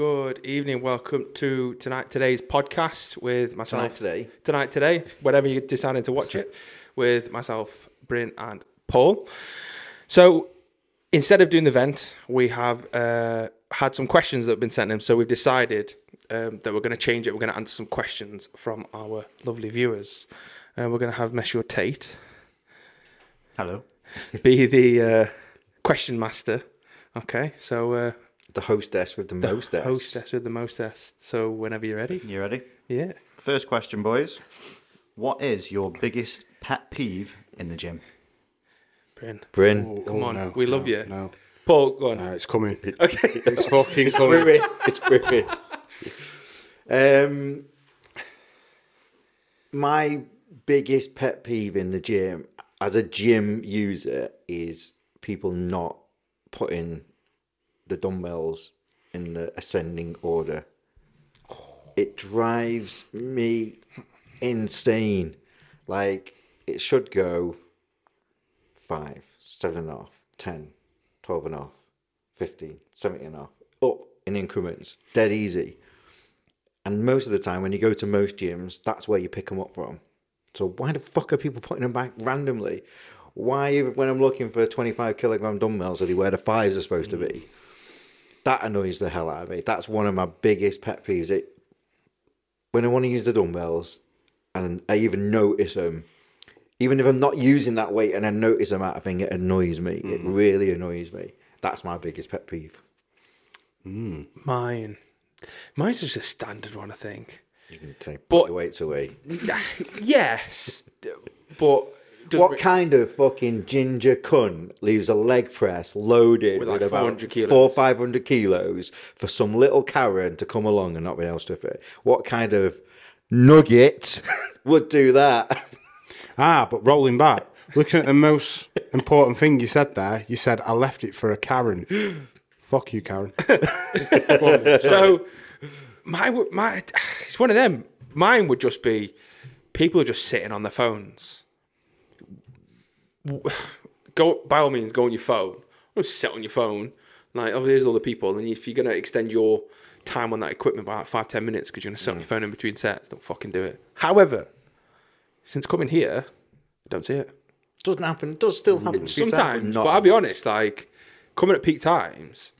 Good evening. Welcome to tonight today's podcast with myself. Tonight today. Tonight today, whenever you're deciding to watch it, with myself, Bryn, and Paul. So instead of doing the vent, we have uh, had some questions that have been sent in. So we've decided um, that we're going to change it. We're going to answer some questions from our lovely viewers. Uh, we're going to have Monsieur Tate Hello. be the uh, question master. Okay, so uh, The hostess with the, the mostess. hostess with the mostest. So whenever you're ready, You ready? yeah. First question, boys. What is your biggest pet peeve in the gym? Bryn. Bryn. Oh, Come oh, on, no, we love no, you. No, Paul, go on. no, it's coming. Okay. It's fucking coming. Bryn. It's Bryn. um, my biggest pet peeve in the gym, as a gym user, is people not putting the dumbbells in the ascending order. It drives me insane. Like, it should go five, seven and a half, ten, twelve and a half, fifteen, seventeen and a half, up in increments, dead easy. And most of the time, when you go to most gyms, that's where you pick them up from. So why the fuck are people putting them back randomly? Why, when I'm looking for 25 kilogram dumbbells, are they where the fives are supposed to be? That annoys the hell out of me. That's one of my biggest pet peeves. It when I want to use the dumbbells, and I even notice them, even if I'm not using that weight and I notice them out of thing, it annoys me. It mm. really annoys me. That's my biggest pet peeve. Mm. Mine. Mine's just a standard one, I think. You can say put But- the weights away. yes, but does What re- kind of fucking ginger cunt leaves a leg press loaded With with, like about 400 kilos? four five hundred kilos for some little Karen to come along and not be able to fit? What kind of nugget would do that? Ah, but rolling back, looking at the most important thing you said there, you said I left it for a Karen. Fuck you, Karen. so my my it's one of them. Mine would just be people are just sitting on their phones. Go by all means, go on your phone. Don't sit on your phone. Like, oh, here's all the people. And if you're gonna extend your time on that equipment by like five ten minutes because you're gonna sit on your mm. phone in between sets, don't fucking do it. However, since coming here, I don't see it. Doesn't happen. Does still mm. happen. to be fair, Sometimes, but I'll be honest. Like coming at peak times,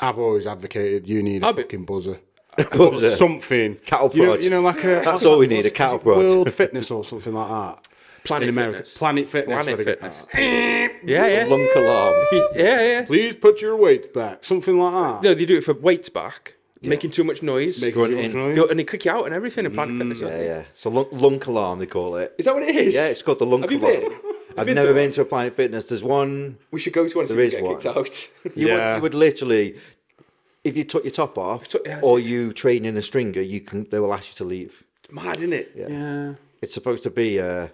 I've always advocated you need a I'll be- fucking buzzer. Buzzer. Something. Cattle You know, you know, like a. That's all we need, a what's- cattle prod. World Fitness or something like that. Planet in America. Fitness. Planet Fitness. Planet very. Fitness. Ah. yeah, yeah, Lunk alarm. yeah, yeah. Please put your weight back. Something like that. No, they do it for weights back, making too much noise, Make Going sure in. it's noise. And they kick you out and everything in Planet Fitness. Mm, yeah, yeah. So lunk, lunk alarm they call it. Is that what it is? Yeah, it's called the lunk Have you alarm. been? I've been never to been to a Planet Fitness. There's one We should go to one so There we is get one. kicked out. You, Yeah. would, you would literally, if you took your top off, took- yeah, or it. you train in a stringer, you can. They will ask you to leave. It's Mad, isn't it? Yeah. It's supposed to be a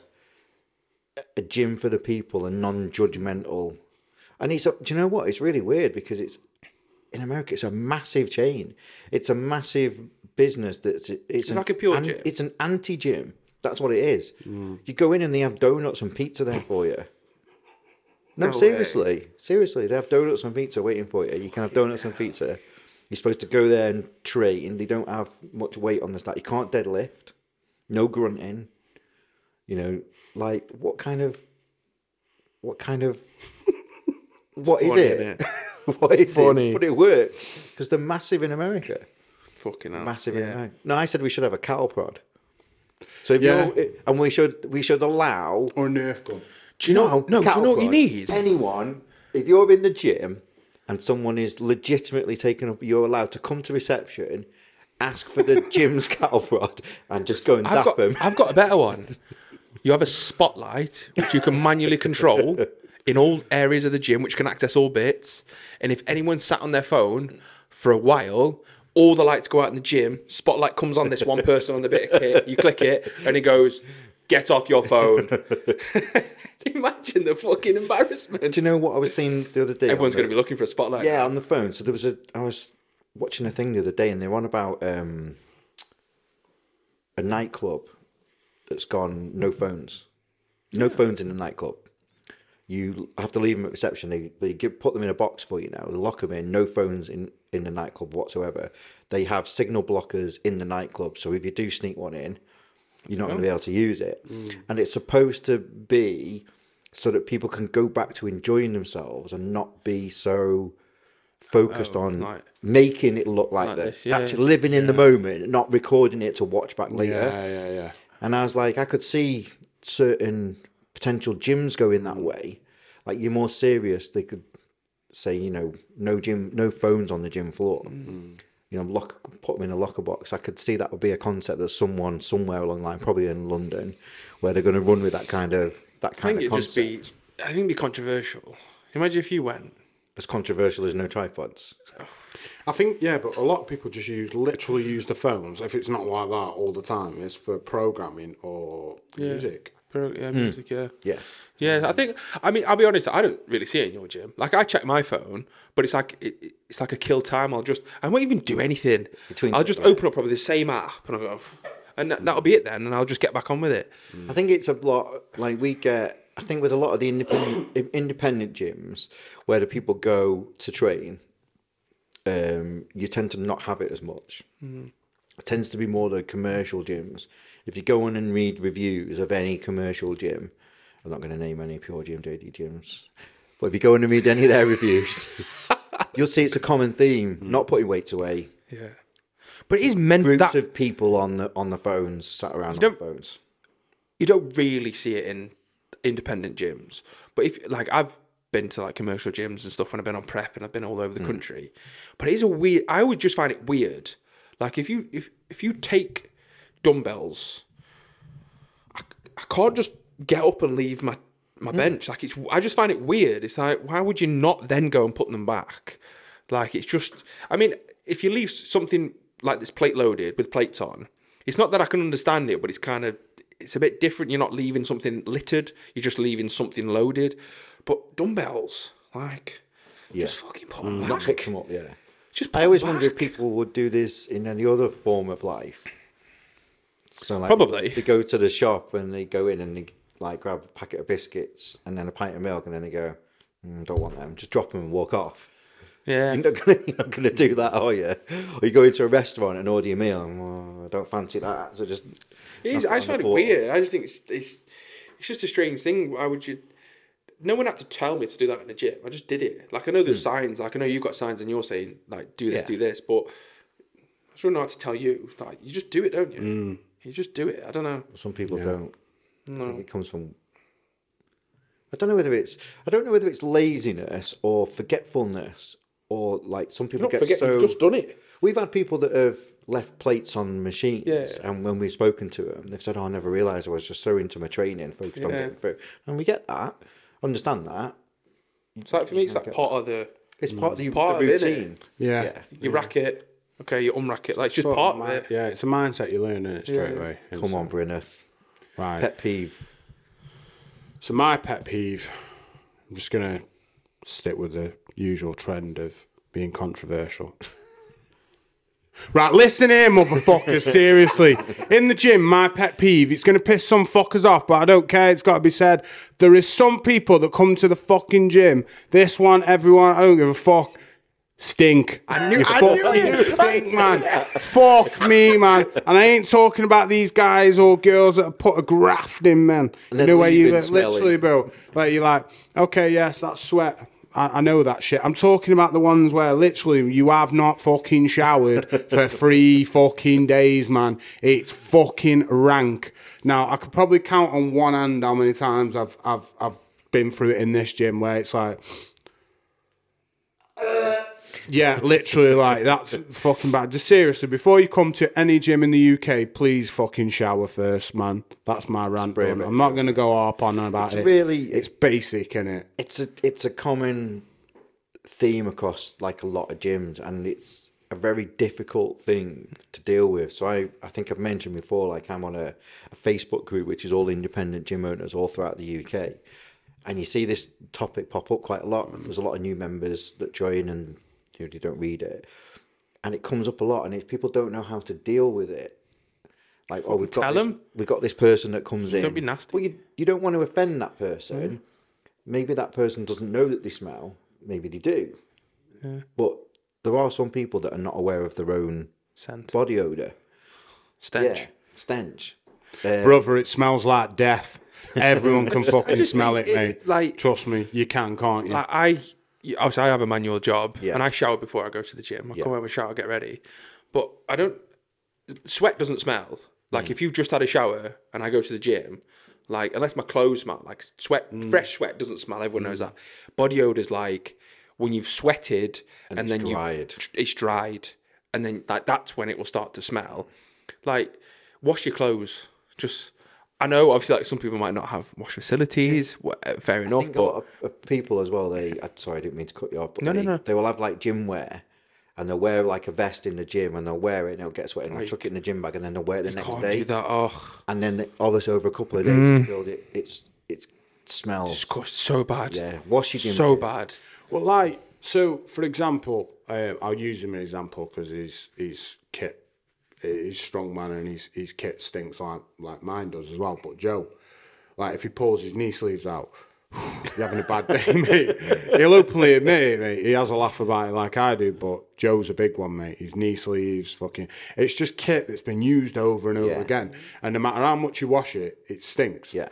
a gym for the people and non-judgmental. And it's do you know what? It's really weird because it's in America. It's a massive chain. It's a massive business. That's it's an, like a pure an- gym. It's an anti-gym. That's what it is. Hmm. You go in and they have donuts and pizza there for you. No, No seriously, seriously, they have donuts and pizza waiting for you. You can have donuts and pizza. You're supposed to go there and train. They don't have much weight on the start. You can't deadlift. No grunting. You know, like what kind of, what kind of, what is funny, it? what is funny. it? But it works because they're massive in America. Fucking hell. Massive in Yeah. America. No, I said we should have a cattle prod. So if Yeah. you're, and we should we should allow Or Nerf gun. Do you know? No, do you cattle know what you prod. need? Anyone, if you're in the gym and someone is legitimately taking up, you're allowed to come to reception, ask for the gym's cattle prod, and just go and I've zap got, them. I've got a better one. You have a spotlight which you can manually control in all areas of the gym, which can access all bits. And if anyone sat on their phone for a while, all the lights go out in the gym. Spotlight comes on this one person on the bit of kit. You click it, and it goes, "Get off your phone." Imagine the fucking embarrassment. Do you know what I was seeing the other day? Everyone's going to be looking for a spotlight. yeah on the phone. So there was a I was watching a thing the other day, and they were on about um, a nightclub that's gone no phones, no phones in the nightclub. you have to leave them at reception. They, they give, put them in a box for you now. Lock them in. No phones in in the nightclub whatsoever. They have signal blockers in the nightclub, so if you do sneak one in, you're not going to be oh. able to use it. Mm. And it's supposed to be so that people can go back to enjoying themselves and not be so focused oh, on like- making it look like, Like this. this, yeah. Actually living in the moment, not recording it to watch back later. Yeah, yeah, yeah. And I was like, I could see certain potential gyms going that mm. way. Like you're more serious, they could say, you know, no gym, no phones on the gym floor. Mm. You know, lock, put them in a locker box. I could see that would be a concept that someone somewhere along the line, probably in London, where they're going to run with that kind of that I kind think of it'd concept. just be. I think it'd be controversial. Imagine if you went. As controversial as no tripods. I think yeah, but a lot of people just use literally use the phones. If it's not like that all the time, it's for programming or music. Pro- Yeah, hmm. music, yeah. Yeah. Yeah, I think. I mean, I'll be honest. I don't really see it in your gym. Like, I check my phone, but it's like it, it- it's like a kill time. I'll just I won't even do anything. Between I'll just right? open up probably the same app, and I'll go, and that, that'll be it then, and I'll just get back on with it. Hmm. I think it's a lot like we get. I think with a lot of the independent independent gyms where the people go to train, um, you tend to not have it as much. It tends to be more the commercial gyms. If you go on and read reviews of any commercial gym, I'm not going to name any pure gym JD gyms, but if you go on and read any of their reviews, you'll see it's a common theme: not putting weights away. Yeah, but it is meant Groups that of people on the on the phones sat around on the phones. you don't really see it in independent gyms. But if like I've been to like commercial gyms and stuff when I've been on prep and I've been all over the hmm. country. But it is a weird I would just find it weird. Like if you if if you take dumbbells I, I can't just get up and leave my my hmm. bench. Like it's I just find it weird. It's like why would you not then go and put them back? Like it's just I mean, if you leave something like this plate loaded with plates on, it's not that I can understand it, but it's kind of it's a bit different. You're not leaving something littered, you're just leaving something loaded. But dumbbells, like just fucking put them Not back. pick them up, yeah. Just put I always wonder if people would do this in any other form of life. So like Probably. they go to the shop and they go in and they like grab a packet of biscuits and then a pint of milk and then they go, mm, don't want them. Just drop them and walk off. Yeah. You're not gonna you're not gonna do that, are you? Or you go into a restaurant and order your meal and well, I don't fancy that, so just. It is, I just find it weird. I just think it's, it's it's just a strange thing. Why would you? No one had to tell me to do that in the gym. I just did it. Like I know there's hmm. signs. Like I know you've got signs and you're saying like do this, Yeah. do this, but I just don't know how to tell you. Like you just do it, don't you? Hmm. You just do it. I don't know. Some people don't. I No. think it comes from. I don't know whether it's. I don't know whether it's laziness or forgetfulness or like some people Not get forget so. you've just done it. We've had people that have left plates on machines, Yeah. and when we've spoken to them, they've said, "Oh, I never realised I was just so into my training, focused on getting through." And we get that, understand that. It's like for me, it's like part of the It's part of the, part the of it, innit? routine. Yeah. Yeah. you rack it. Okay, you unrack it. Like it's just Sort of part of it. Yeah, it's a mindset you learn in it straight Yeah. away. Come on, Bryneth. Right. Pet peeve. So my pet peeve, I'm just gonna stick with the usual trend of being controversial. right, listen here, motherfuckers. seriously, in the gym, my pet peeve. It's gonna piss some fuckers off, but I don't care. It's got to be said. There is some people that come to the fucking gym. This one, everyone. I don't give a fuck. Stink. I knew- you I knew fucking stink, man. Fuck me, man. And I ain't talking about these guys or girls that have put a graft in, man. You know where you li- literally, bro. Like you're like, okay, yes, that's sweat. I, I know that shit. I'm talking about the ones where literally you have not fucking showered for three fucking days, man. It's fucking rank. Now I could probably count on one hand how many times I've I've I've been through it in this gym where it's like. Uh, Yeah, literally, like that's fucking bad. Just seriously, before you come to any gym in the UK, please fucking shower first, man. That's my rant. I'm not gonna go harp on about It's it. really- it's basic, isn't it? it's a it's a common theme across like a lot of gyms and it's a very difficult thing to deal with so i i think i've mentioned before like i'm on a, a facebook group which is all independent gym owners all throughout the uk and you see this topic pop up quite a lot there's a lot of new members that join and you, know, you don't read it and it comes up a lot and it's, people don't know how to deal with it like oh we've got tell this, 'em. we've got this person that comes in don't be nasty. well you, you don't want to offend that person maybe that person doesn't know that they smell. Maybe they do. But there are some people that are not aware of their own Scent. body odor. Stench. Yeah, stench. Uh, Brother, it smells like death. Everyone can fucking smell it, think mate. like- Trust me, you can, can't you? Like I, obviously, I have a manual job, Yeah. and I shower before I go to the gym. I Yeah. come home and shower, get ready, but I don't. Sweat doesn't smell. Like mm. if you've just had a shower and I go to the gym, like unless my clothes smell, like sweat, mm. fresh sweat doesn't smell. Everyone knows mm. that. Body odor's like when you've sweated and, it's then dried. you've it's dried, and then like that's when it will start to smell. Like wash your clothes. Just I know obviously like some people might not have wash facilities. wha- Fair I enough, think a but lot of, of people as well. They I, sorry, I didn't mean to cut you off. But No, no, they, no. They will have like gym wear, and they'll wear like a vest in the gym, and they'll wear it, and it'll get sweaty, and they'll chuck it in the gym bag, and then they'll wear it the next can't day, do that. Oh, and then they, obviously over a couple of days, you build it. It's it smells. it's so bad. yeah, wash your gym. so bad. Well, like, so for example, um, I'll use him as an example because his his kit, he's strong man and his his kit stinks like like mine does as well. But Joe, like, if he pulls his knee sleeves out, you're having a bad day, mate. He'll openly admit it, mate. He has a laugh about it like I do, but Joe's a big one, mate. His knee sleeves, fucking, it's just kit that's been used over and over Yeah. again, and no matter how much you wash it, it stinks. Yeah,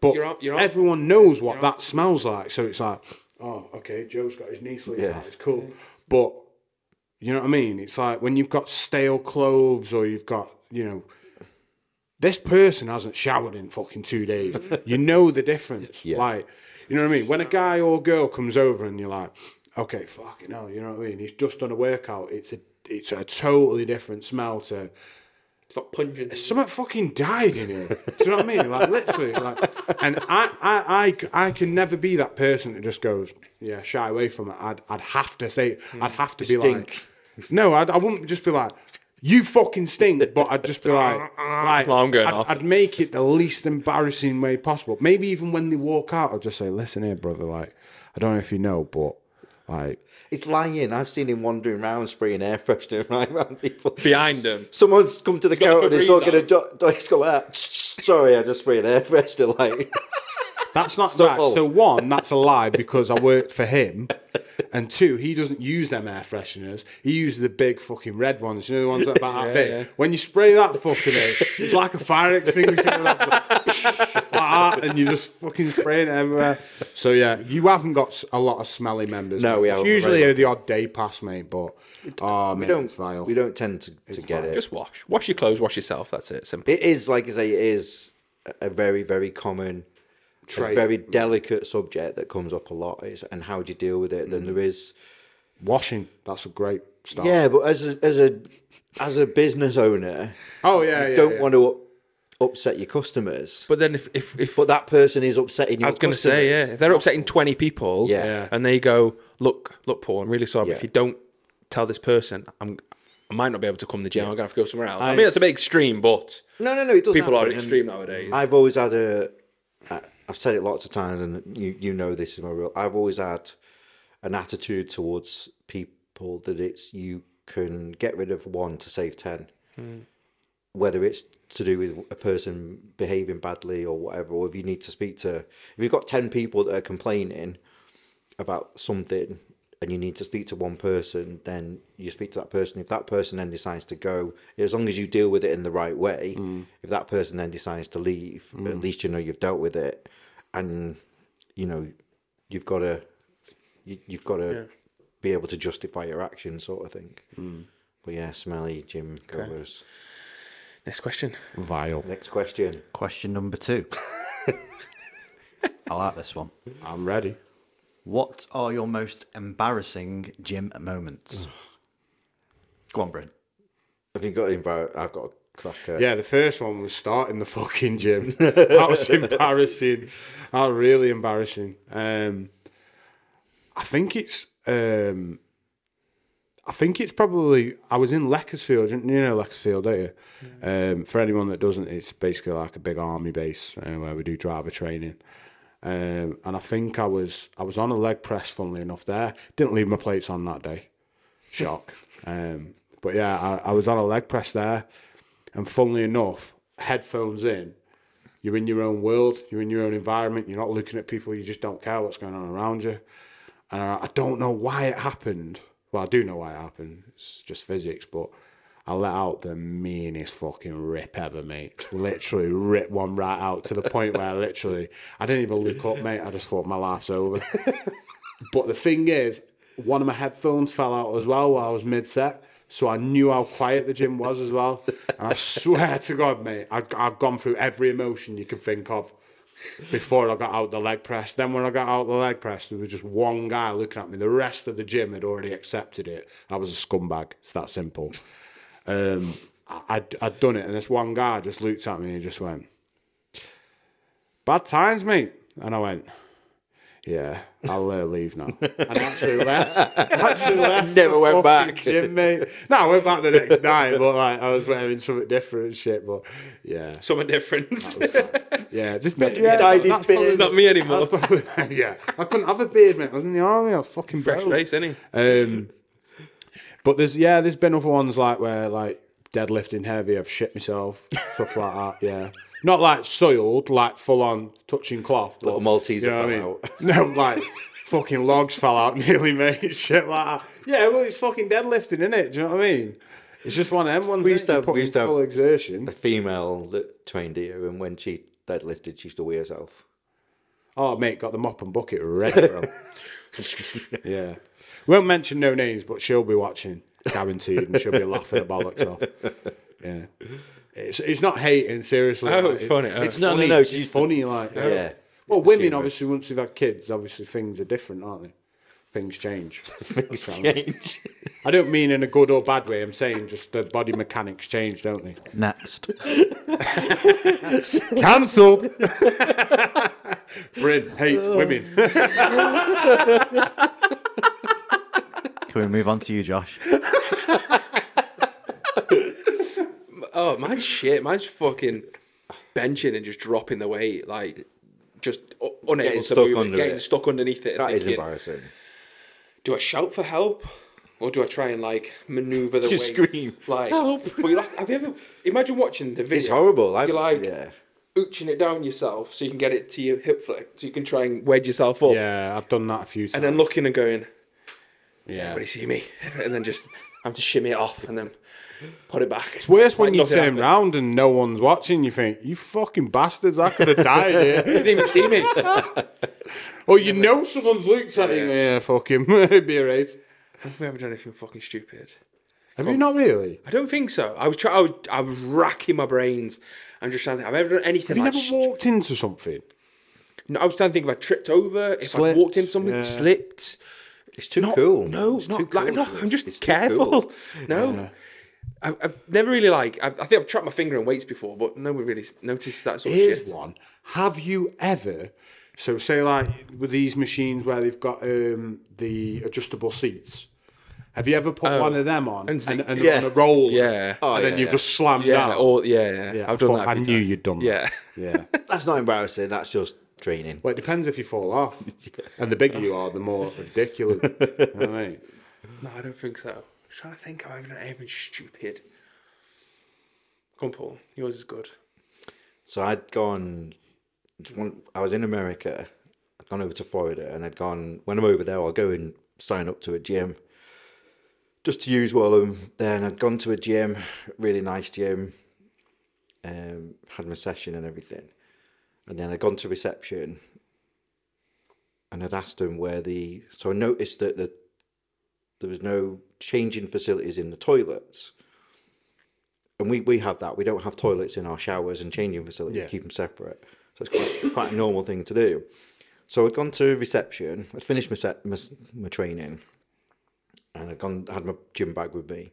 But You're on- you're on- everyone knows what that smells like. So it's like, oh, okay, Joe's got his knee sleeves Yeah. out. It's cool. But you know what I mean? It's like when you've got stale clothes or you've got, you know, this person hasn't showered in fucking two days. you know the difference. Yeah. Like, you know what I mean? When a guy or girl comes over and you're like, okay, fucking hell, you know what I mean? He's just done a workout. It's a it's a totally different smell to It's not pungent. Someone fucking died in here. Do you know what I mean? Like literally, like, and I, I, I, I can never be that person that just goes, yeah, shy away from it. I'd, I'd have to say, I'd have to be Stink. like, no, I'd, I wouldn't just be like, you fucking stink, but I'd just be like, like, No, I'm going I'd, off. I'd make it the least embarrassing way possible. Maybe even when they walk out, I'll just say, listen here, brother, like, I don't know if you know, but like, it's lying. I've seen him wandering around spraying air freshener right around people. Behind them. Someone's come to the got counter and he's Febreze talking to on. do- he's got like, sorry, I just sprayed air freshener. Like, That's not So- right. So one, that's a lie because I worked for him, and two, he doesn't use them air fresheners. He uses the big fucking red ones. You know the ones that are about that big. yeah. When you spray that fucking, in, it's like a fire extinguisher, and like that, and you just fucking spraying it everywhere. So yeah, you haven't got a lot of smelly members. No, mate. we haven't, Usually the odd day pass, mate. But oh, we mate, don't it's vile. we don't tend to, to get fine. it. Just wash. Wash your clothes. Wash yourself. That's it. Simple. It is like I say, it is a very very common, a very delicate subject that comes up a lot. Is and how do you deal with it? Mm. Then there is. Washing, that's a great start. Yeah, but as a, as a as a business owner, Oh yeah, you yeah. don't yeah. want to up, upset your customers. But then if if, if But that person is upsetting your I was going to say, yeah, if they're upsetting twenty people, Yeah. Yeah. and they go, look, look, Paul, I'm really sorry. but. If you don't tell this person, I'm, I might not be able to come to the gym. I'm going to have to go somewhere else. I, I- mean, that's a bit extreme, but No, no, no. It does people are happen, and extreme nowadays. I've always had a. I've said it lots of times, and you you know this is my real. I've always had an attitude towards people that it's you can get rid of one to save ten, hmm. whether it's to do with a person behaving badly or whatever, or if you need to speak to. If you've got ten people that are complaining about something. And you need to speak to one person, then you speak to that person. If that person then decides to go, as long as you deal with it in the right way, mm. if that person then decides to leave, at mm. least you know you've dealt with it, and you know you've got to you, you've got to be able to justify your action, sort of thing. Mm. But yeah, smelly gym goers. Next question. vile. Next question. Question number two. I like this one. I'm ready. What are your most embarrassing gym moments? Go on, Bryn. Have you got about? I've got a cracker. Yeah, the first one was starting the fucking gym. that was embarrassing. That was really embarrassing. Um, I think it's. Um, I think it's probably. I was in Leconfield. You know Leconfield, don't you? Um, for anyone that doesn't, it's basically like a big army base uh, where we do driver training. Um, and I think I was I was on a leg press. Funnily enough, there didn't leave my plates on that day. Shock. um, but yeah, I, I was on a leg press there, and funnily enough, headphones in, you're in your own world, you're in your own environment, you're not looking at people, you just don't care what's going on around you. And I, I don't know why it happened. Well, I do know why it happened. It's just physics, but I let out the meanest fucking rip ever, mate. Literally rip one right out to the point where I literally, I didn't even look up, mate. I just thought my life's over. but the thing is, one of my headphones fell out as well while I was mid set. So I knew how quiet the gym was as well. And I swear to God, mate, I, I've gone through every emotion you can think of before I got out the leg press. Then when I got out the leg press, there was just one guy looking at me. The rest of the gym had already accepted it. I was a scumbag. It's that simple. Um, I, I'd, I'd done it, and this one guy just looked at me and he just went, "Bad times, mate." And I went, "Yeah, I'll uh, leave now." And actually left. Actually left. Never went back. Gym, mate. No, I went back the next night, but like I was wearing something different and shit. But yeah, Something different. yeah, just Dyed yeah, his that's beard. it's not me anymore. yeah, I couldn't have a beard, mate. I was in the army. I was fucking Fresh broke. face, innit? Um, but there's yeah, there's been other ones like where like deadlifting heavy, I've shit myself, stuff like that. Yeah, not like soiled, like full on touching cloth. But, Little Maltese you know what I mean? out. No, like fucking logs fell out nearly, mate. Shit like that. Yeah, well, it's fucking deadlifting, isn't it? Do you know what I mean? It's just one of them ones. We used to have- we used to have- full exertion. A female that trained here, and when she deadlifted, she used to wee herself. Oh, mate, got the mop and bucket ready, bro. yeah. Won't mention no names, but she'll be watching, guaranteed, and she'll be laughing her bollocks off. Yeah. It's, it's not hating, seriously. Oh, like, it's funny, oh. It's No, no, funny. no, she It's used to- funny, like. Yeah. Oh. Well, women, obviously, once they've had kids, obviously things are different, aren't they? Things change. Things That's what I mean. change. I don't mean in a good or bad way. I'm saying just the body mechanics change, don't they? Next. Cancelled. Bryn hates women. Can we move on to you, Josh? Oh, mine's shit. Mine's fucking benching and just dropping the weight, like just u- unable Getting to stuck move it, under getting it. stuck underneath it. and That is thinking, embarrassing. do I shout for help or do I try and like maneuver the Just weight? scream, like "Help." But you like, have you ever imagine watching the video? It's horrible. I, You're like yeah. ooching it down yourself so you can get it to your hip flex, so you can try and wedge yourself up, Yeah, I've done that a few times. and then looking and going, yeah. "Everybody see me," and then just I have to shimmy it off and then put it back. It's worse when Like you turn happened. round and no one's watching. You think, you fucking bastards, I could have died here. They didn't even see me. or you know someone's looked at you. Yeah, fucking, it'd be alright. Have we ever done anything fucking stupid? Have you not really? I don't think so. I was trying. I was, I was racking my brains. I'm just trying to think. Have I ever done anything? Have you never stu- walked into something? No, I was trying to think if I tripped over, if Slipped, I walked into something, yeah. slipped. It's too Not- cool. No, it's not too like cool no. I'm just It's careful. cool. No, I, I've never really like. I, I think I've trapped my finger in weights before, but no one really s- noticed that sort of Here's shit. one. Have you ever, so say like with these machines where they've got um, the adjustable seats, have you ever put one of them on and and, and, Yeah. on a roll? Yeah. Oh, and then yeah, you've yeah. just slammed Yeah, down? or yeah, yeah. yeah, I've done thought- that. I a few knew times. you'd done that. Yeah. Yeah. That's not embarrassing. That's just training. Well, it depends if you fall off. And the bigger you are, the more ridiculous. you know I mean? No, I don't think so. I'm trying to think. Have I ever done anything stupid? Come on, Paul. Yours is good. So I'd gone. I was in America. I'd gone over to Florida, and I'd gone. When I'm over there, I'll go and sign up to a gym, just to use while I'm there. And I'd gone to a gym, really nice gym. Um, had my session and everything, and then I'd gone to reception, and I'd asked them where the. So I noticed that the there was no changing facilities in the toilets. And we, we have that. We don't have toilets in our showers and changing facilities. Yeah. Keep them separate. So it's quite, quite a normal thing to do. So I'd gone to reception. I'd finished my, set, my, my training. And I'd gone, had my gym bag with me.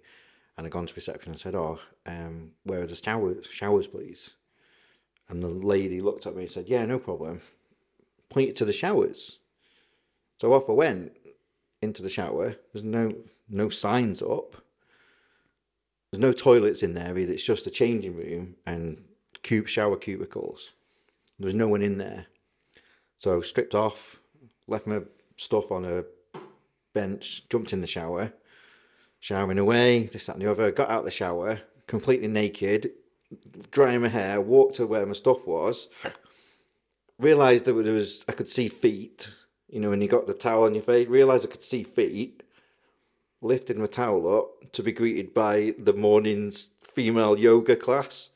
And I'd gone to reception and said, oh, um, where are the showers, showers, please? And the lady looked at me and said, yeah, no problem. Pointed to the showers. So off I went into the shower. There's no no signs up. There's no toilets in there either. It's just a changing room and cube shower cubicles. There's no one in there. So stripped off, left my stuff on a bench, jumped in the shower, showering away, this, that, and the other. Got out the shower, completely naked, drying my hair, walked to where my stuff was, realised that there was I could see feet. You know, when you got the towel on your face, realised I could see feet. Lifted my towel up to be greeted by the morning's female yoga class.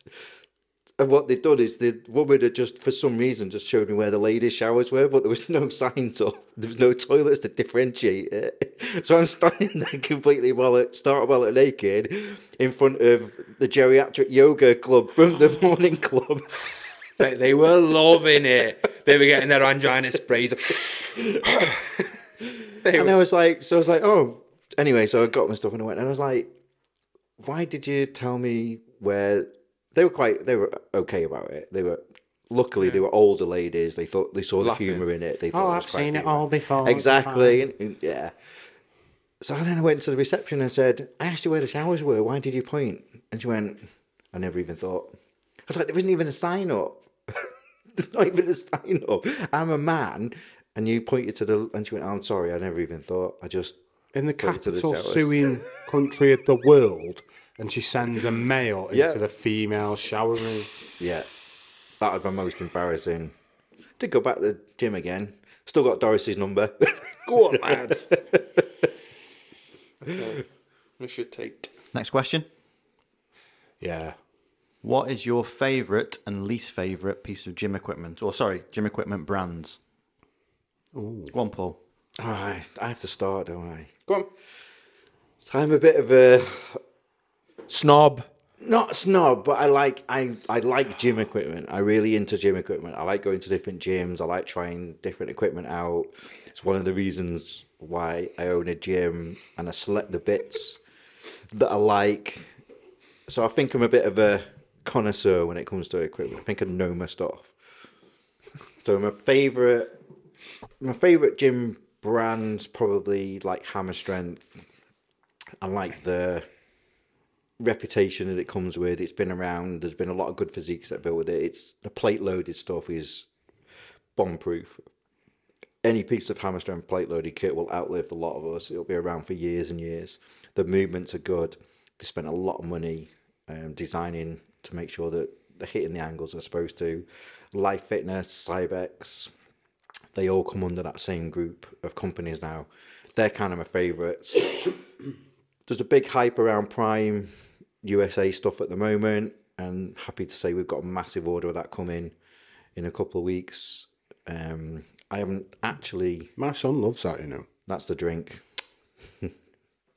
And what they'd done is the woman had just, for some reason, just showed me where the ladies' showers were, but there was no signs up. There was no toilets to differentiate it. So I'm standing there completely well, start well naked, in front of the geriatric yoga club from the morning club. They, they were loving it. They were getting their angina sprays. And I was like, so I was like, oh, anyway, so I got my stuff and I went, and I was like, why did you tell me where they were quite, they were okay about it. They were, luckily, they were older ladies. They thought they saw the humour in it. They thought Oh, it I've seen it all before. Exactly. and- and- yeah. So then I went to the reception and said, I asked you where the showers were. Why did you point? And she went, I never even thought. I was like, there isn't even a sign up. There's not even a sign up. I'm a man. And you pointed to the, and she went, I'm sorry, I never even thought. I just, in the capital showers. suing country of the world, and she sends a male into Yeah. the female shower room. yeah. That would be most embarrassing. Did go back to the gym again. Still got Doris's number. go on, lads. Okay, We should take. Next question. Yeah. What is your favourite and least favourite piece of gym equipment? Or sorry, gym equipment brands. Go on, Paul. Ah, All right, I have to start, don't I? Go on. So I'm a bit of a Snob. not snob, but I like I I like gym equipment. I really into gym equipment. I like going to different gyms. I like trying different equipment out. It's one of the reasons why I own a gym and I select the bits that I like. So I think I'm a bit of a connoisseur when it comes to equipment. I think I know my stuff. So my favorite my favorite gym brands probably like Hammer Strength. I like the reputation that it comes with. It's been around. There's been a lot of good physiques that built with it. It's the plate loaded stuff is bomb proof. Any piece of hammer strength plate loaded kit will outlive a lot of us. It'll be around for years and years. The movements are good. They spent a lot of money um, designing to make sure that they're hitting the angles they're supposed to. Life Fitness, Cybex, they all come under that same group of companies now. They're kind of my favourites there's a big hype around Prime USA stuff at the moment, and happy to say we've got a massive order of that coming in a couple of weeks. Um, I haven't actually. My son loves that, you know. That's the drink.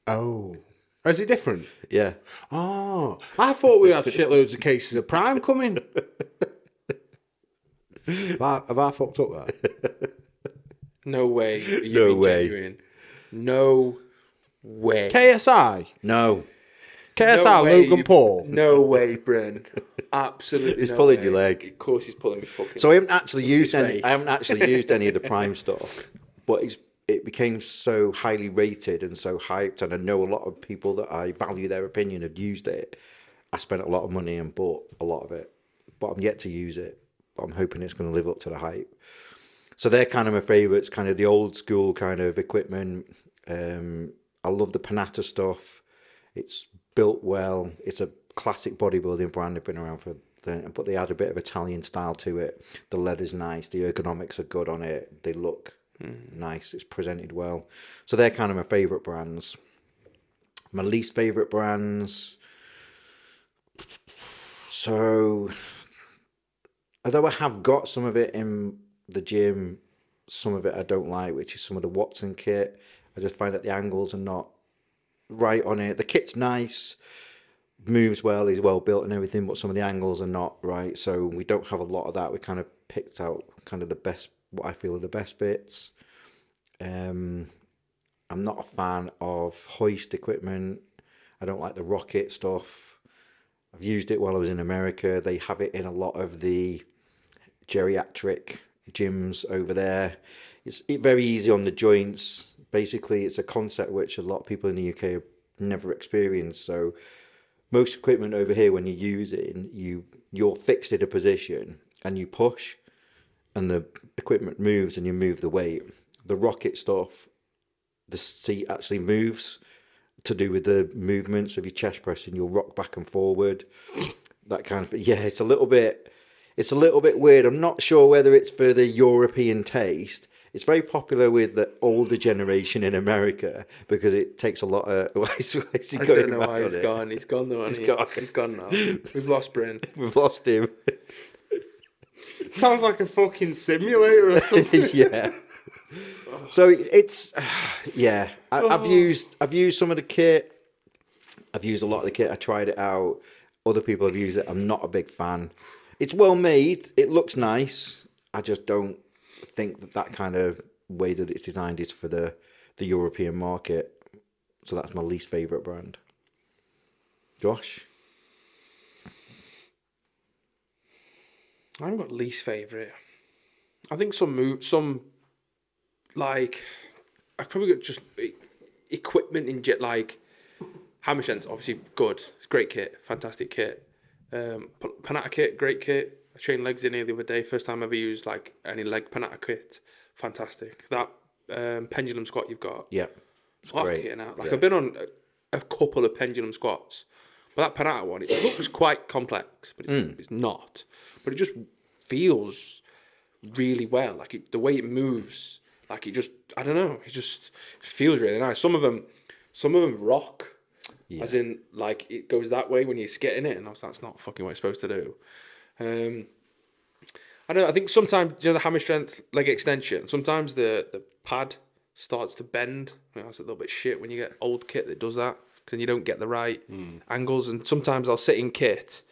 Oh. Is it different? Yeah, Oh, I thought we had shitloads of cases of Prime coming. have, I, have I fucked up that? No way. Are you No way. genuine? No way. KSI? no, KSI, No way, Logan Paul. No way, Bryn. Absolutely. He's no pulling way. your leg. Of course, he's pulling me fucking. so I haven't actually used any. face. I haven't actually used any of the Prime stuff, but it's it became so highly rated and so hyped, and I know a lot of people that I value their opinion have used it. I spent a lot of money and bought a lot of it, but I'm yet to use it. But I'm hoping it's going to live up to the hype. So they're kind of my favourites, kind of the old school kind of equipment. Um, I love the Panatta stuff. It's built well. It's a classic bodybuilding brand. They've been around for, the, but they add a bit of Italian style to it. The leather's nice. The ergonomics are good on it. They look hmm. nice. It's presented well. So they're kind of my favourite brands. My least favourite brands. So, although I have got some of it in the gym, some of it I don't like, which is some of the Watson kit. I just find that the angles are not right on it. The kit's nice, moves well, is well built and everything, but some of the angles are not right. So we don't have a lot of that. We kind of picked out kind of the best, what I feel are the best bits. Um, I'm not a fan of hoist equipment. I don't like the rocket stuff. I've used it while I was in America. They have it in a lot of the geriatric gyms over there. It's it, very easy on the joints. Basically, it's a concept which a lot of people in the UK have never experienced. So, most equipment over here, when you use it, you you're fixed in a position and you push, and the equipment moves and you move the weight. The rocket stuff, the seat actually moves to do with the movements of your chest pressing. You'll rock back and forward. that kind of yeah. It's a little bit, it's a little bit weird. I'm not sure whether it's for the European taste. It's very popular with the older generation in America because it takes a lot of. Why is, why is he I going don't know mad why on he's it? gone. He's gone though. He's He's gone. gone. He's gone now. We've lost Bryn. We've lost him. Sounds like a fucking simulator or something. yeah. So it's yeah. I, I've oh. used I've used some of the kit. I've used a lot of the kit. I tried it out. Other people have used it. I'm not a big fan. It's well made. It looks nice. I just don't think that that kind of way that it's designed is for the the European market. So that's my least favorite brand. Josh, I haven't got least favorite. I think some move, some like I've probably got just equipment in jet like Hammer Strength's obviously good. It's great kit, fantastic kit. Um, P- Panatta kit, great kit. I trained legs in here the other day. First time I ever used like any leg panatta kit. Fantastic. That um, pendulum squat you've got. yeah, it's Oh, great. hell. Like Yeah. I've been on a, a couple of pendulum squats, but that panatta one, it looks quite complex, but it's, Hmm. it's not. But it just feels really well. Like it, the way it moves, like it just, I don't know, it just feels really nice. Some of them, some of them rock, as in like it goes that way when you're getting it, and I was that's not fucking what it's supposed to do. Um, I don't know. I think sometimes you know the hammer strength leg extension. Sometimes the the pad starts to bend. I mean, that's a little bit shit when you get old kit that does that because you don't get the right angles. And sometimes I'll sit in kit,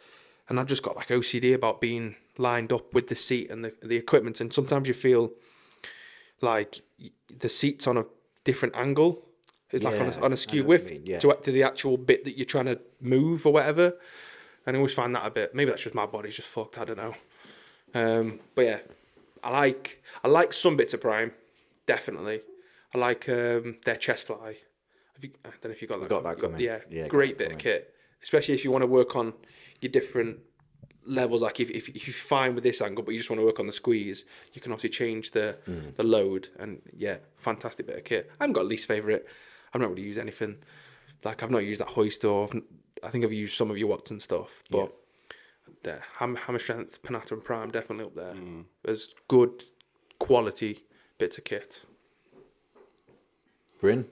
and I've just got like OCD about being lined up with the seat and the the equipment. And sometimes you feel like the seat's on a different angle. It's like on a, on a skew width mean, yeah. to to the actual bit that you're trying to move or whatever. And I always find that a bit. Maybe that's just my body's just fucked. I don't know. Um, but yeah, I like I like some bits of Prime, definitely. I like um, their chest fly. Have you, I don't know if you got that. got that coming. Yeah, Yeah, great bit of kit, especially if you want to work on your different levels. Like if, if, if you're fine with this angle, but you just want to work on the squeeze, you can obviously change the Mm. the load. And yeah, fantastic bit of kit. I haven't got a least favorite. I've not really used anything. Like I've not used that hoist or I've, I think I've used some of your Watson stuff, but the ham, hammer strength, Panatta and Prime definitely up there. Mm. There's good quality bits of kit. Bryn.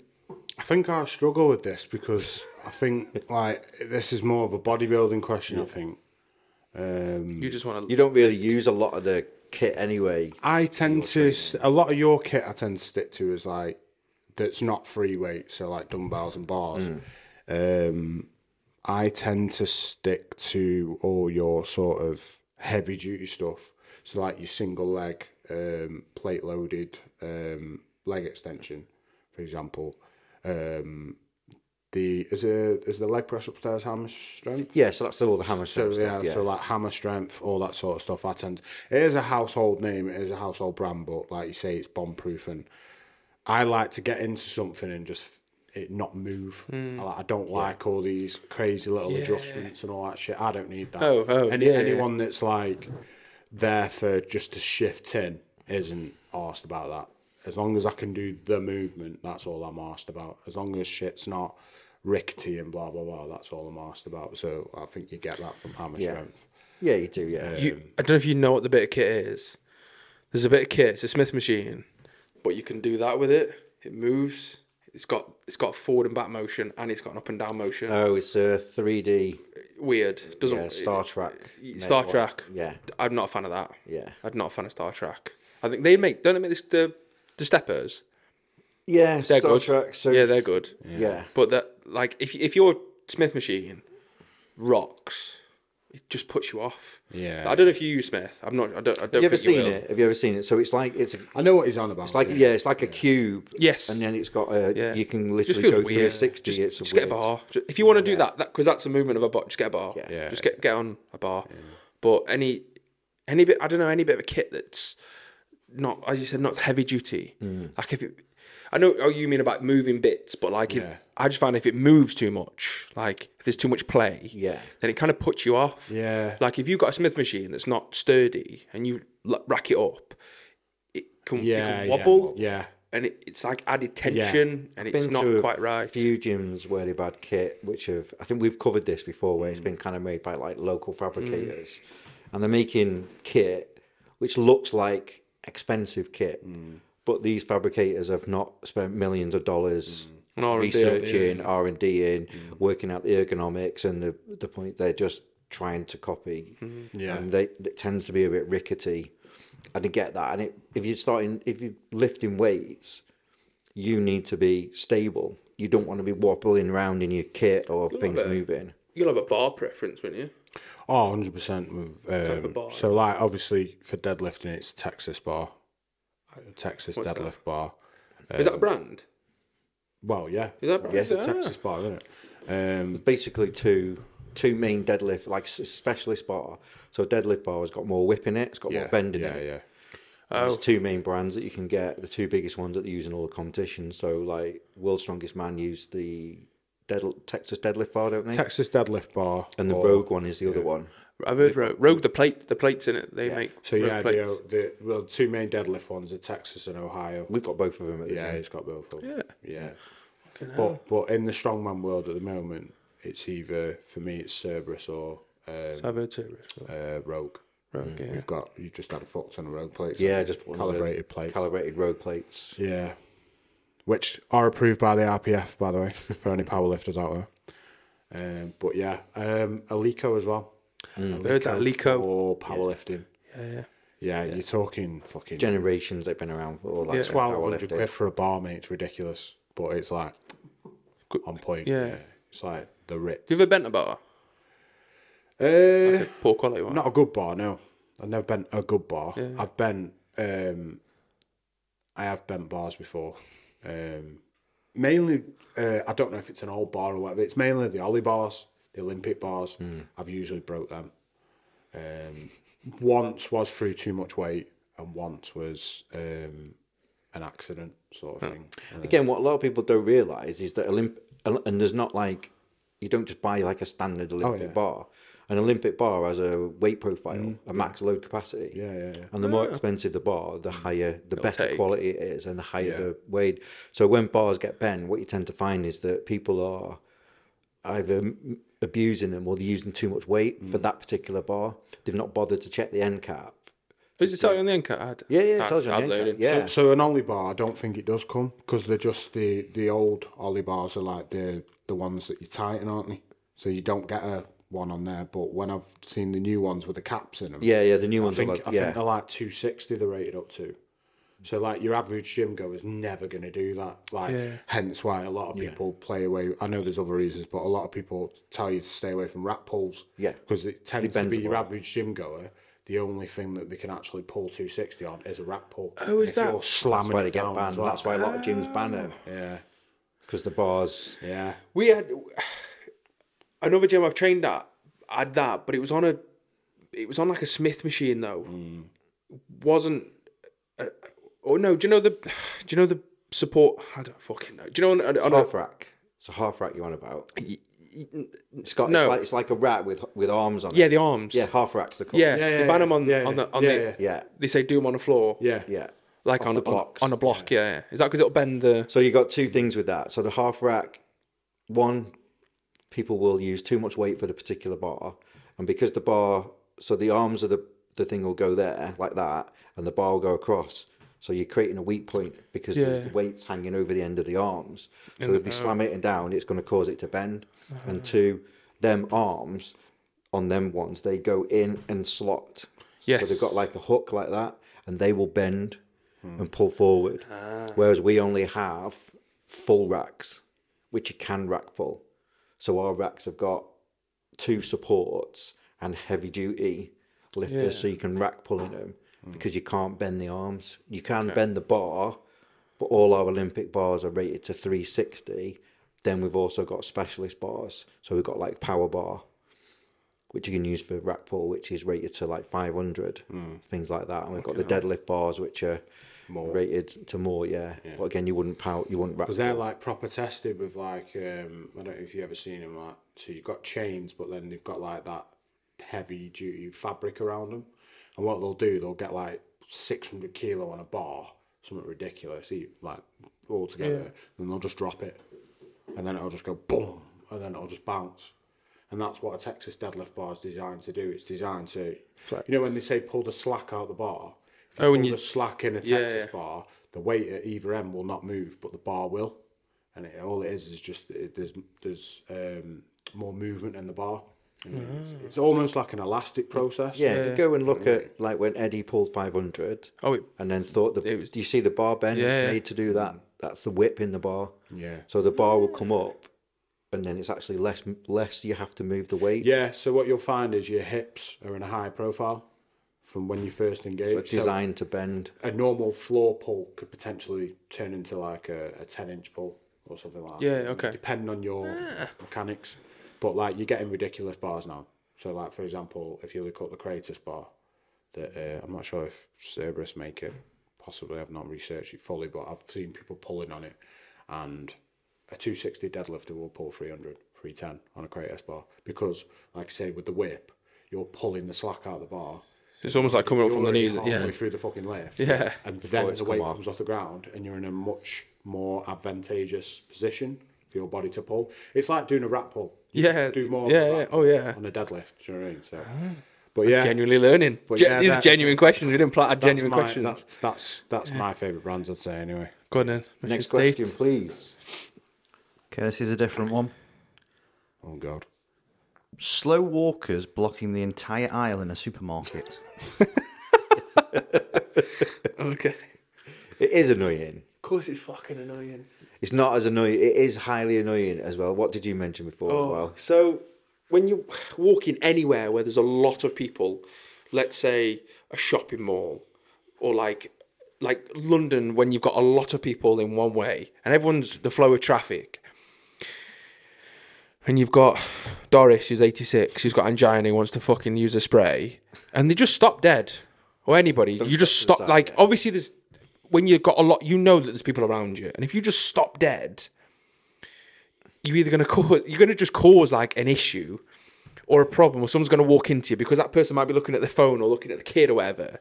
I think I struggle with this because I think like this is more of a bodybuilding question. I think um, You just want to. You don't really use a lot of the kit anyway. I tend to a lot of your kit. I tend to stick to is like that's not free weight, so like dumbbells and bars. Um, I tend to stick to all your sort of heavy duty stuff. So like your single leg, um, plate loaded um, leg extension, for example. Um, the is a is the leg press upstairs hammer strength? Yeah, so that's all the hammer So strength yeah, stuff. Yeah, so like hammer strength, all that sort of stuff. I tend it is a household name, it is a household brand, but like you say, it's bomb proof, and I like to get into something and just it not move. I, like, I don't like all these crazy little adjustments and all that shit. I don't need that. Oh, oh, Any, yeah, yeah. anyone that's like there for just to shift in isn't asked about that. As long as I can do the movement, that's all I'm asked about. As long as shit's not rickety and blah blah blah, that's all I'm asked about. So I think you get that from hammer Yeah. strength. yeah, you do. Yeah, um, You, I don't know if you know what the bit of kit is. There's a bit of kit. It's a Smith machine, but you can do that with it. It moves. It's got it's got forward and back motion, and it's got an up and down motion. oh, it's a three D. Weird. Doesn't Yeah, Star Trac. Star Trac. Yeah, I'm not a fan of that. yeah, I'm not a fan of Star Trac. I think they make don't they make this the the steppers. yeah. They're Star good. Trek. So yeah, they're good. yeah. But that like if if your Smith machine rocks, it just puts you off. Yeah. I don't know if you use Smith. I'm not. I don't. I don't Have you ever think you seen will. it? Have you ever seen it? So it's like it's a, I know what he's on about. it's like yeah, it's like a cube. Yes. and then it's got a Yeah. you can literally go weird. 360. Just, it's just weird. get a bar. Ju- If you want to do that, that because that's a movement of a bar, just get a bar. Yeah. Yeah. Just get get on a bar. But any any bit, I don't know, any bit of a kit that's not, as you said, not heavy duty. Mm. Like if it, I know oh you mean about moving bits, but like Yeah. if, I just find if it moves too much, like if there's too much play, Yeah. then it kind of puts you off. Yeah. Like if you've got a Smith machine that's not sturdy and you rack it up, it can, yeah, it can wobble Yeah. and it, it's like added tension, and it's been not quite right. few gyms where they've had kit which have I think we've covered this before Mm. where it's been kind of made by like local fabricators and they're making kit which looks like expensive kit Mm. But these fabricators have not spent millions of dollars And R&D, researching yeah. R&D in Mm. working out the ergonomics and the the point they're just trying to copy Mm-hmm. Yeah. and they it tends to be a bit rickety and I get that and it, if you're starting if you're lifting weights you need to be stable. You don't want to be wobbling around in your kit or things it. moving. You'll have a bar preference, won't you? Oh, 100% with of um, bar? so like obviously for deadlifting it's Texas bar. A Texas What's that? deadlift bar. Is that a brand? Well, yeah. Is that a brand? It's a. Texas bar, isn't it? Um, Basically, two two main deadlift like specialist bar. So a deadlift bar has got more whip in it. It's got yeah, more bend in yeah, it. yeah. Oh. There's two main brands that you can get. The two biggest ones that they use in all the competitions. So like World's Strongest Man use the dead, Texas deadlift bar, don't they? Texas deadlift bar. and the or- Rogue one is the other one. I've heard Rogue. Rogue the plate, the plates in it. They make So yeah, the, the well, two main deadlift ones are Texas and Ohio. We've got both of them at the Yeah, gym. it's got both of Yeah. them. Yeah. But but in the strongman world at the moment, it's either for me it's Cerberus or um, I've heard Cerberus. uh, Rogue. Rogue, yeah. You've got you just had a fuck ton of Rogue plates. Yeah, just one of the calibrated plates. Calibrated Rogue plates. yeah, which are approved by the RPF, by the way, for any powerlifters out there. Um, but yeah, um, Eleiko as well. Heard that Eleiko. or powerlifting. Yeah, yeah. Yeah, you're talking fucking Generations they've been around for all that. Yeah. twelve hundred powerlifting. quid for a bar, mate. It's ridiculous, but it's like on point. Yeah. it's like the Ritz. Have you ever bent a bar? Uh, Like a poor quality one. Not a good bar, no. I've never bent a good bar. Yeah. I've bent, um, I have bent bars before. Um, mainly, uh, I don't know if it's an old bar or whatever. It's mainly the Ollie bars, the Olympic bars. I've usually broke them. Um, once was through too much weight, and once was um, an accident sort of thing. Again, what a lot of people don't realize is that Olymp and there's not like you don't just buy like a standard Olympic Oh, yeah. bar. An Olympic bar has a weight profile, a max load capacity. Mm, Yeah, yeah, yeah. And the more expensive the bar, the higher, the better take. quality it is, and the higher Yeah. the weight. So when bars get bent, what you tend to find is that people are either abusing them or they're using too much weight Mm. for that particular bar. They've not bothered to check the end cap. Does it tell you on the end card? Yeah, yeah, it tells you on the end cap. Yeah. So, so an Ollie bar, I don't think it does come because they're just the the old Ollie bars are like the the ones that you tighten, aren't they? So you don't get a one on there. But when I've seen the new ones with the caps in them, Yeah, yeah, the new ones I ones think are like, I yeah. think they're like two sixty. They're rated up to. So like your average gym goer is never going to do that. Like Yeah. hence why a lot of people play away. I know there's other reasons, but a lot of people tell you to stay away from rack pulls. Yeah. because it tends to be your lot. average gym goer. The only thing that they can actually pull 260 on is a rack pull. Oh, is that- you're That's slamming why it they get down as banned. well. That's why a lot of gyms ban it ah. Yeah, because the bars. yeah. We had another gym I've trained at had that, but it was on a, it was on like a Smith machine though. Wasn't. Uh, oh no! Do you know the? Do you know the support? I don't fucking know. Do you know on, on a, half rack. It's a half rack you're on about. It's got No. it's like it's like a rack with with arms on it. yeah the arms Yeah, half racks the yeah, Yeah, yeah, they ban yeah. them on Yeah, on the on yeah, the yeah. Yeah. they say do them on the floor Yeah. Yeah. like Off on the a, on, blocks. on a block yeah. yeah. is that because it'll bend the So you got two things with that. So the half rack, one, people will use too much weight for the particular bar, and because the bar, so the arms of the the thing will go there like that, and the bar will go across. So you're creating a weak point because Yeah. the weight's hanging over the end of the arms. So And- if they slam it down, it's going to cause it to bend. And uh-huh. two, them arms on them ones, they go in and slot. So Yes. they've got like a hook like that, and they will bend hmm. and pull forward. Ah. Whereas we only have full racks, which you can rack pull. So our racks have got two supports and heavy duty lifters, so you can rack pull in them because you can't bend the arms. You can bend the bar, but all our Olympic bars are rated to 360. Then we've also got specialist bars. So we've got like power bar, which you can use for rack pull, which is rated to like 500, hmm. things like that. And we've got the deadlift bars, which are More. rated to more, yeah. But again, you wouldn't power, you wouldn't rack Because they're like proper tested with like um, I don't know if you've ever seen them like so you've got chains but then they've got like that heavy duty fabric around them and what they'll do they'll get like 600 kilo on a bar something ridiculous, like all together, and they'll just drop it, and then it'll just go boom, and then it'll just bounce. And that's what a Texas deadlift bar is designed to do. It's designed to, you know, when they say pull the slack out the bar. If Oh, when you- the slack in a Texas yeah. bar, the weight at either end will not move, but the bar will. And it, all it is is just it, there's there's um, more movement in the bar. And It's, it's almost like an elastic process. Yeah, if you go and look at like when Eddie pulled 500 Oh, it- and then thought, the, It was- do you see the bar bend Yeah, it's yeah. made to do that? That's the whip in the bar. Yeah. So the bar will come up and then it's actually less less you have to move the weight. Yeah, so what you'll find is your hips are in a high profile from when you first engage. It's So designed to bend. a normal floor pull could potentially turn into like a, a 10 inch pull or something like that. Yeah, okay. Depending on your mechanics. But like you're getting ridiculous bars now. So like for example, if you look at the Kratos bar, that uh, I'm not sure if Cerberus make it. Possibly, I've not researched it fully, but I've seen people pulling on it, and a 260 deadlifter will pull 300, 310 on a Kratos bar because, like I say, with the whip, you're pulling the slack out of the bar. It's almost like coming up You're from the knees. halfway Yeah. through the fucking lift. Yeah. And Before then it's the weight come off. comes off the ground, and you're in a much more advantageous position for your body to pull. It's like doing a rack pull. You Yeah, do more. yeah, of yeah. Oh, yeah. On a deadlift. Do you know what I mean? So, ah. but yeah, Genuinely learning. But Ge- yeah, these are genuine questions. We didn't plan out that's genuine my, questions. That's that's that's my favorite brands. I'd say anyway. Go on then. Next Mr. Dave. question, please. Okay, this is a different one. Oh god. Slow walkers blocking the entire aisle in a supermarket. Okay. It is annoying. Of course, it's fucking annoying. It's not as annoying. It is highly annoying as well. What did you mention before as Oh, well? so when you're walking anywhere where there's a lot of people, let's say a shopping mall, or like like London, when you've got a lot of people in one way and everyone's the flow of traffic, and you've got Doris who's 86, who's got angina, who wants to fucking use a spray, and they just stop dead, or anybody, you just stop to stop. the side, Like obviously, there's when you've got a lot, you know that there's people around you, and if you just stop dead you're either going to cause you're going to just cause like an issue or a problem or someone's going to walk into you because that person might be looking at the phone or looking at the kid or whatever.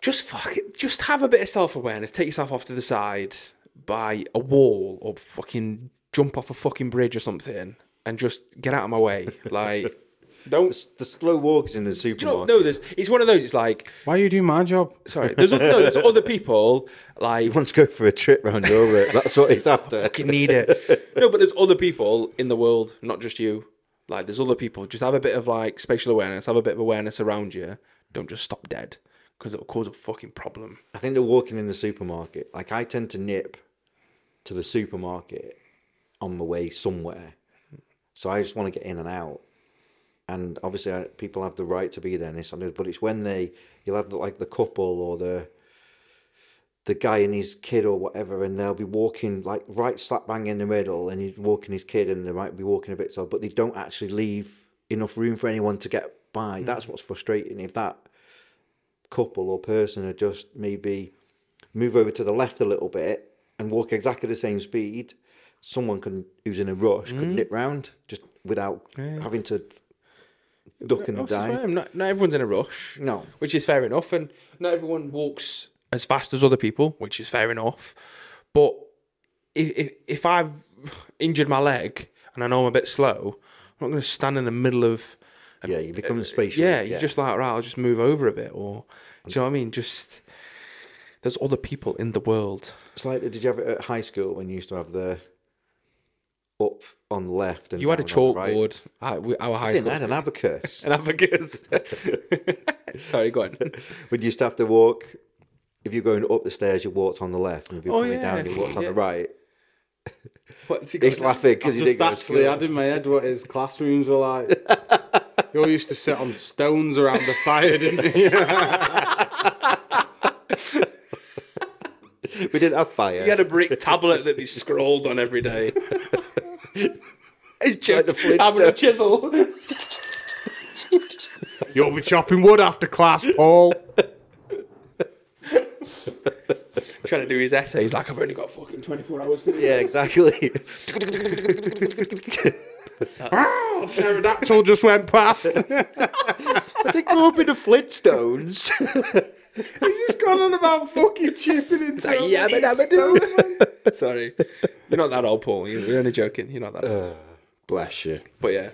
Just fuck it. Just have a bit of self-awareness. Take yourself off to the side by a wall or fucking jump off a fucking bridge or something and just get out of my way like don't The slow walkers in the you know, supermarket. no, there's. It's one of those. It's like, Why are you doing my job? sorry, there's no, there's other people like He wants to go for a trip round Europe. That's what he's after. fucking need it. No, but there's other people in the world, not just you. Like there's other people. Just have a bit of like spatial awareness. Have a bit of awareness around you. Don't just stop dead because it'll cause a fucking problem. I think they're walking in the supermarket. Like I tend to nip to the supermarket on my way somewhere, so I just want to get in and out. And obviously, I, people have the right to be there. And this, and this, but it's when they you'll have the, like the couple or the the guy and his kid or whatever, and they'll be walking like right slap bang in the middle, and he's walking his kid, and they might be walking a bit slow, but they don't actually leave enough room for anyone to get by. Mm. That's what's frustrating. If that couple or person had just maybe move over to the left a little bit and walk exactly the same speed, someone can who's in a rush could mm. nip round just without having to duck and dive. Not, not everyone's in a rush. No. which is fair enough, and not everyone walks as fast as other people, which is fair enough. But if if, if I've injured my leg and I know I'm a bit slow, I'm not going to stand in the middle of Yeah, you become spatial. yeah, you're just like, right, I'll just move over a bit. Or, do you know what I mean? Just, there's other people in the world. It's like, did you have it at high school when you used to have the up on the left and You had a down on right? chalkboard ah, we- our I high didn't. school. I had an abacus. An abacus. Sorry, go on. we used to have to walk. If you're going up the stairs, you walked on the left, and if you're Oh, coming down, you walked on Yeah. the right. What's he He's laughing because just didn't actually had in my head what his classrooms were like. you all used to sit on stones around the fire, didn't you? We didn't have fire. He had a brick tablet that he scrolled on every day. Like the Having a Flintstones. chisel. You'll be chopping wood after class, Paul. Trying to do his essay. He's like, I've only got fucking 24 hours to do Yeah, exactly. Pterodactyl just went past. I think we're up in the Flintstones. He's just gone on about fucking chipping into a yeah, fucking but stone. Sorry, you're not that old, Paul. You're you're only joking. You're not that. old. Uh, bless you. But yeah,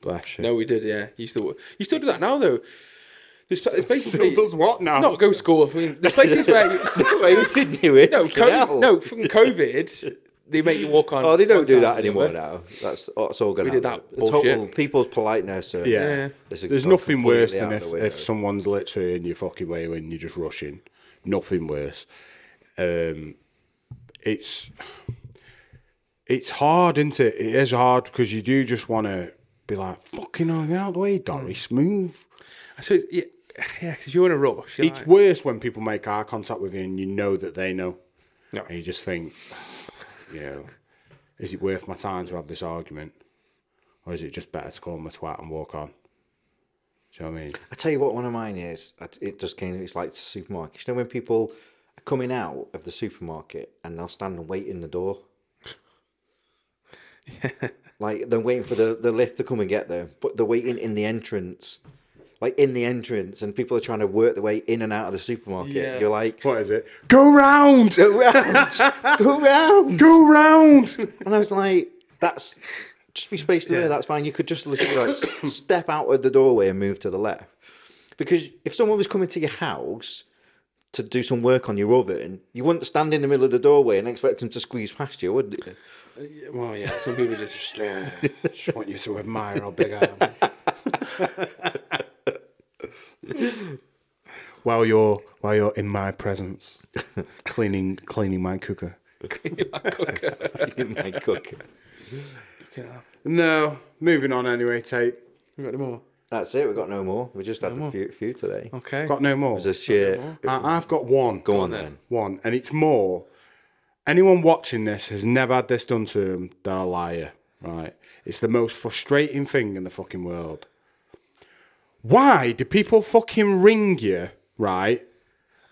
Bless you. no, we did. Yeah, you still you still do that now though. This there's Still basically does what now? not go to school. I mean, there's places where you, Wait, who's didn't do it? no, COVID, no, from COVID, they make you walk on. Oh, they don't do that anymore other. now. That's that's all gone. We did that The Total bullshit. people's politeness. Are, Yeah. Yeah. is There's gone nothing worse completely than out if, the window. if someone's literally in your fucking way when you're just rushing. Nothing worse. Um, it's it's hard, isn't it? It is hard because you do just want to be like, fucking hell, get out of the way, Doris, move. So it's, yeah, yeah, because if you're in a rush, you're It's like, worse when people make eye contact with you and you know that they know. No. And you just think, you know, is it worth my time to have this argument? Or is it just better to call them a twat and walk on? Do you know what I mean? I tell you what, one of mine is. I- It just came. It's like the supermarket. You know when people are coming out of the supermarket and they'll stand and wait in the door. Like they're waiting for the, the lift to come and get them, but they're waiting in the entrance, like in the entrance, and people are trying to work their way in and out of the supermarket. Yeah. You're like, What is it? Go round! go round, go round. Go round! And I was like, that's just be spaced away. That's fine. You could just literally like step out of the doorway and move to the left. Because if someone was coming to your house to do some work on your oven, you wouldn't stand in the middle of the doorway and expect them to squeeze past you, would you? well, yeah, some people just. Just, uh, just want you to admire how big I am. while you're while you're in my presence, cleaning cleaning my cooker. in my cooker. cleaning my cooker. No, moving on anyway. Tate, You got any more? That's it. We've got no more. We just had a few, few today. Okay. got no more. There's a sheer. I, I've got one. Go on then. then. One, and it's more. Anyone watching this has never had this done to them. They're a liar, right? It's the most frustrating thing in the fucking world. Why do people fucking ring you, right?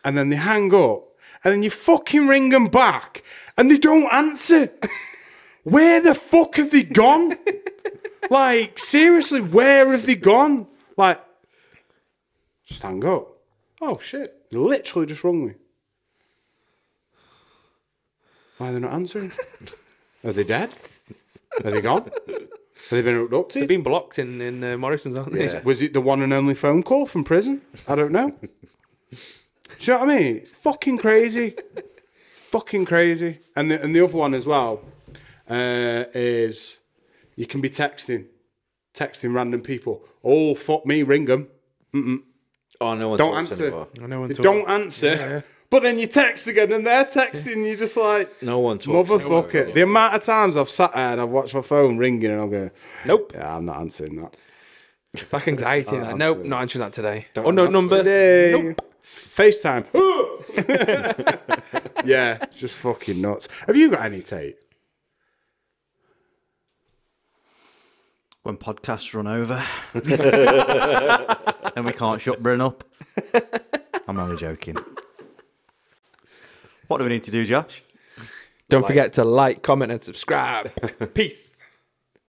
And then they hang up, and then you fucking ring them back, and they don't answer. Where the fuck have they gone? like, seriously, where have they gone? Like, just hang up. Oh shit! You literally just rung me. Why are they not answering? are they dead? Are they gone? Have they been They've been blocked in, in uh, Morrison's, aren't they? Yeah. Was it the one and only phone call from prison? I don't know. Do you know what I mean? It's fucking crazy. fucking crazy. And the, and the other one as well uh, is you can be texting, texting random people. Oh, fuck me, ring them. Oh, no one Don't talks answer. anymore. I know when They don't answer. But then you text again and they're texting. You're just like, No one talks. motherfucker. The amount of times I've sat there and I've watched my phone ringing and I'm going, Nope. yeah, I'm not answering that. It's like anxiety. Like, nope, absolutely. not answering that today. oh, no, not number. Today. FaceTime. yeah, just fucking nuts. Have you got any, Tate? when podcasts run over and we can't shut Bryn up. I'm only joking. What do we need to do, Josh? Don't forget to like, comment, and subscribe. Peace.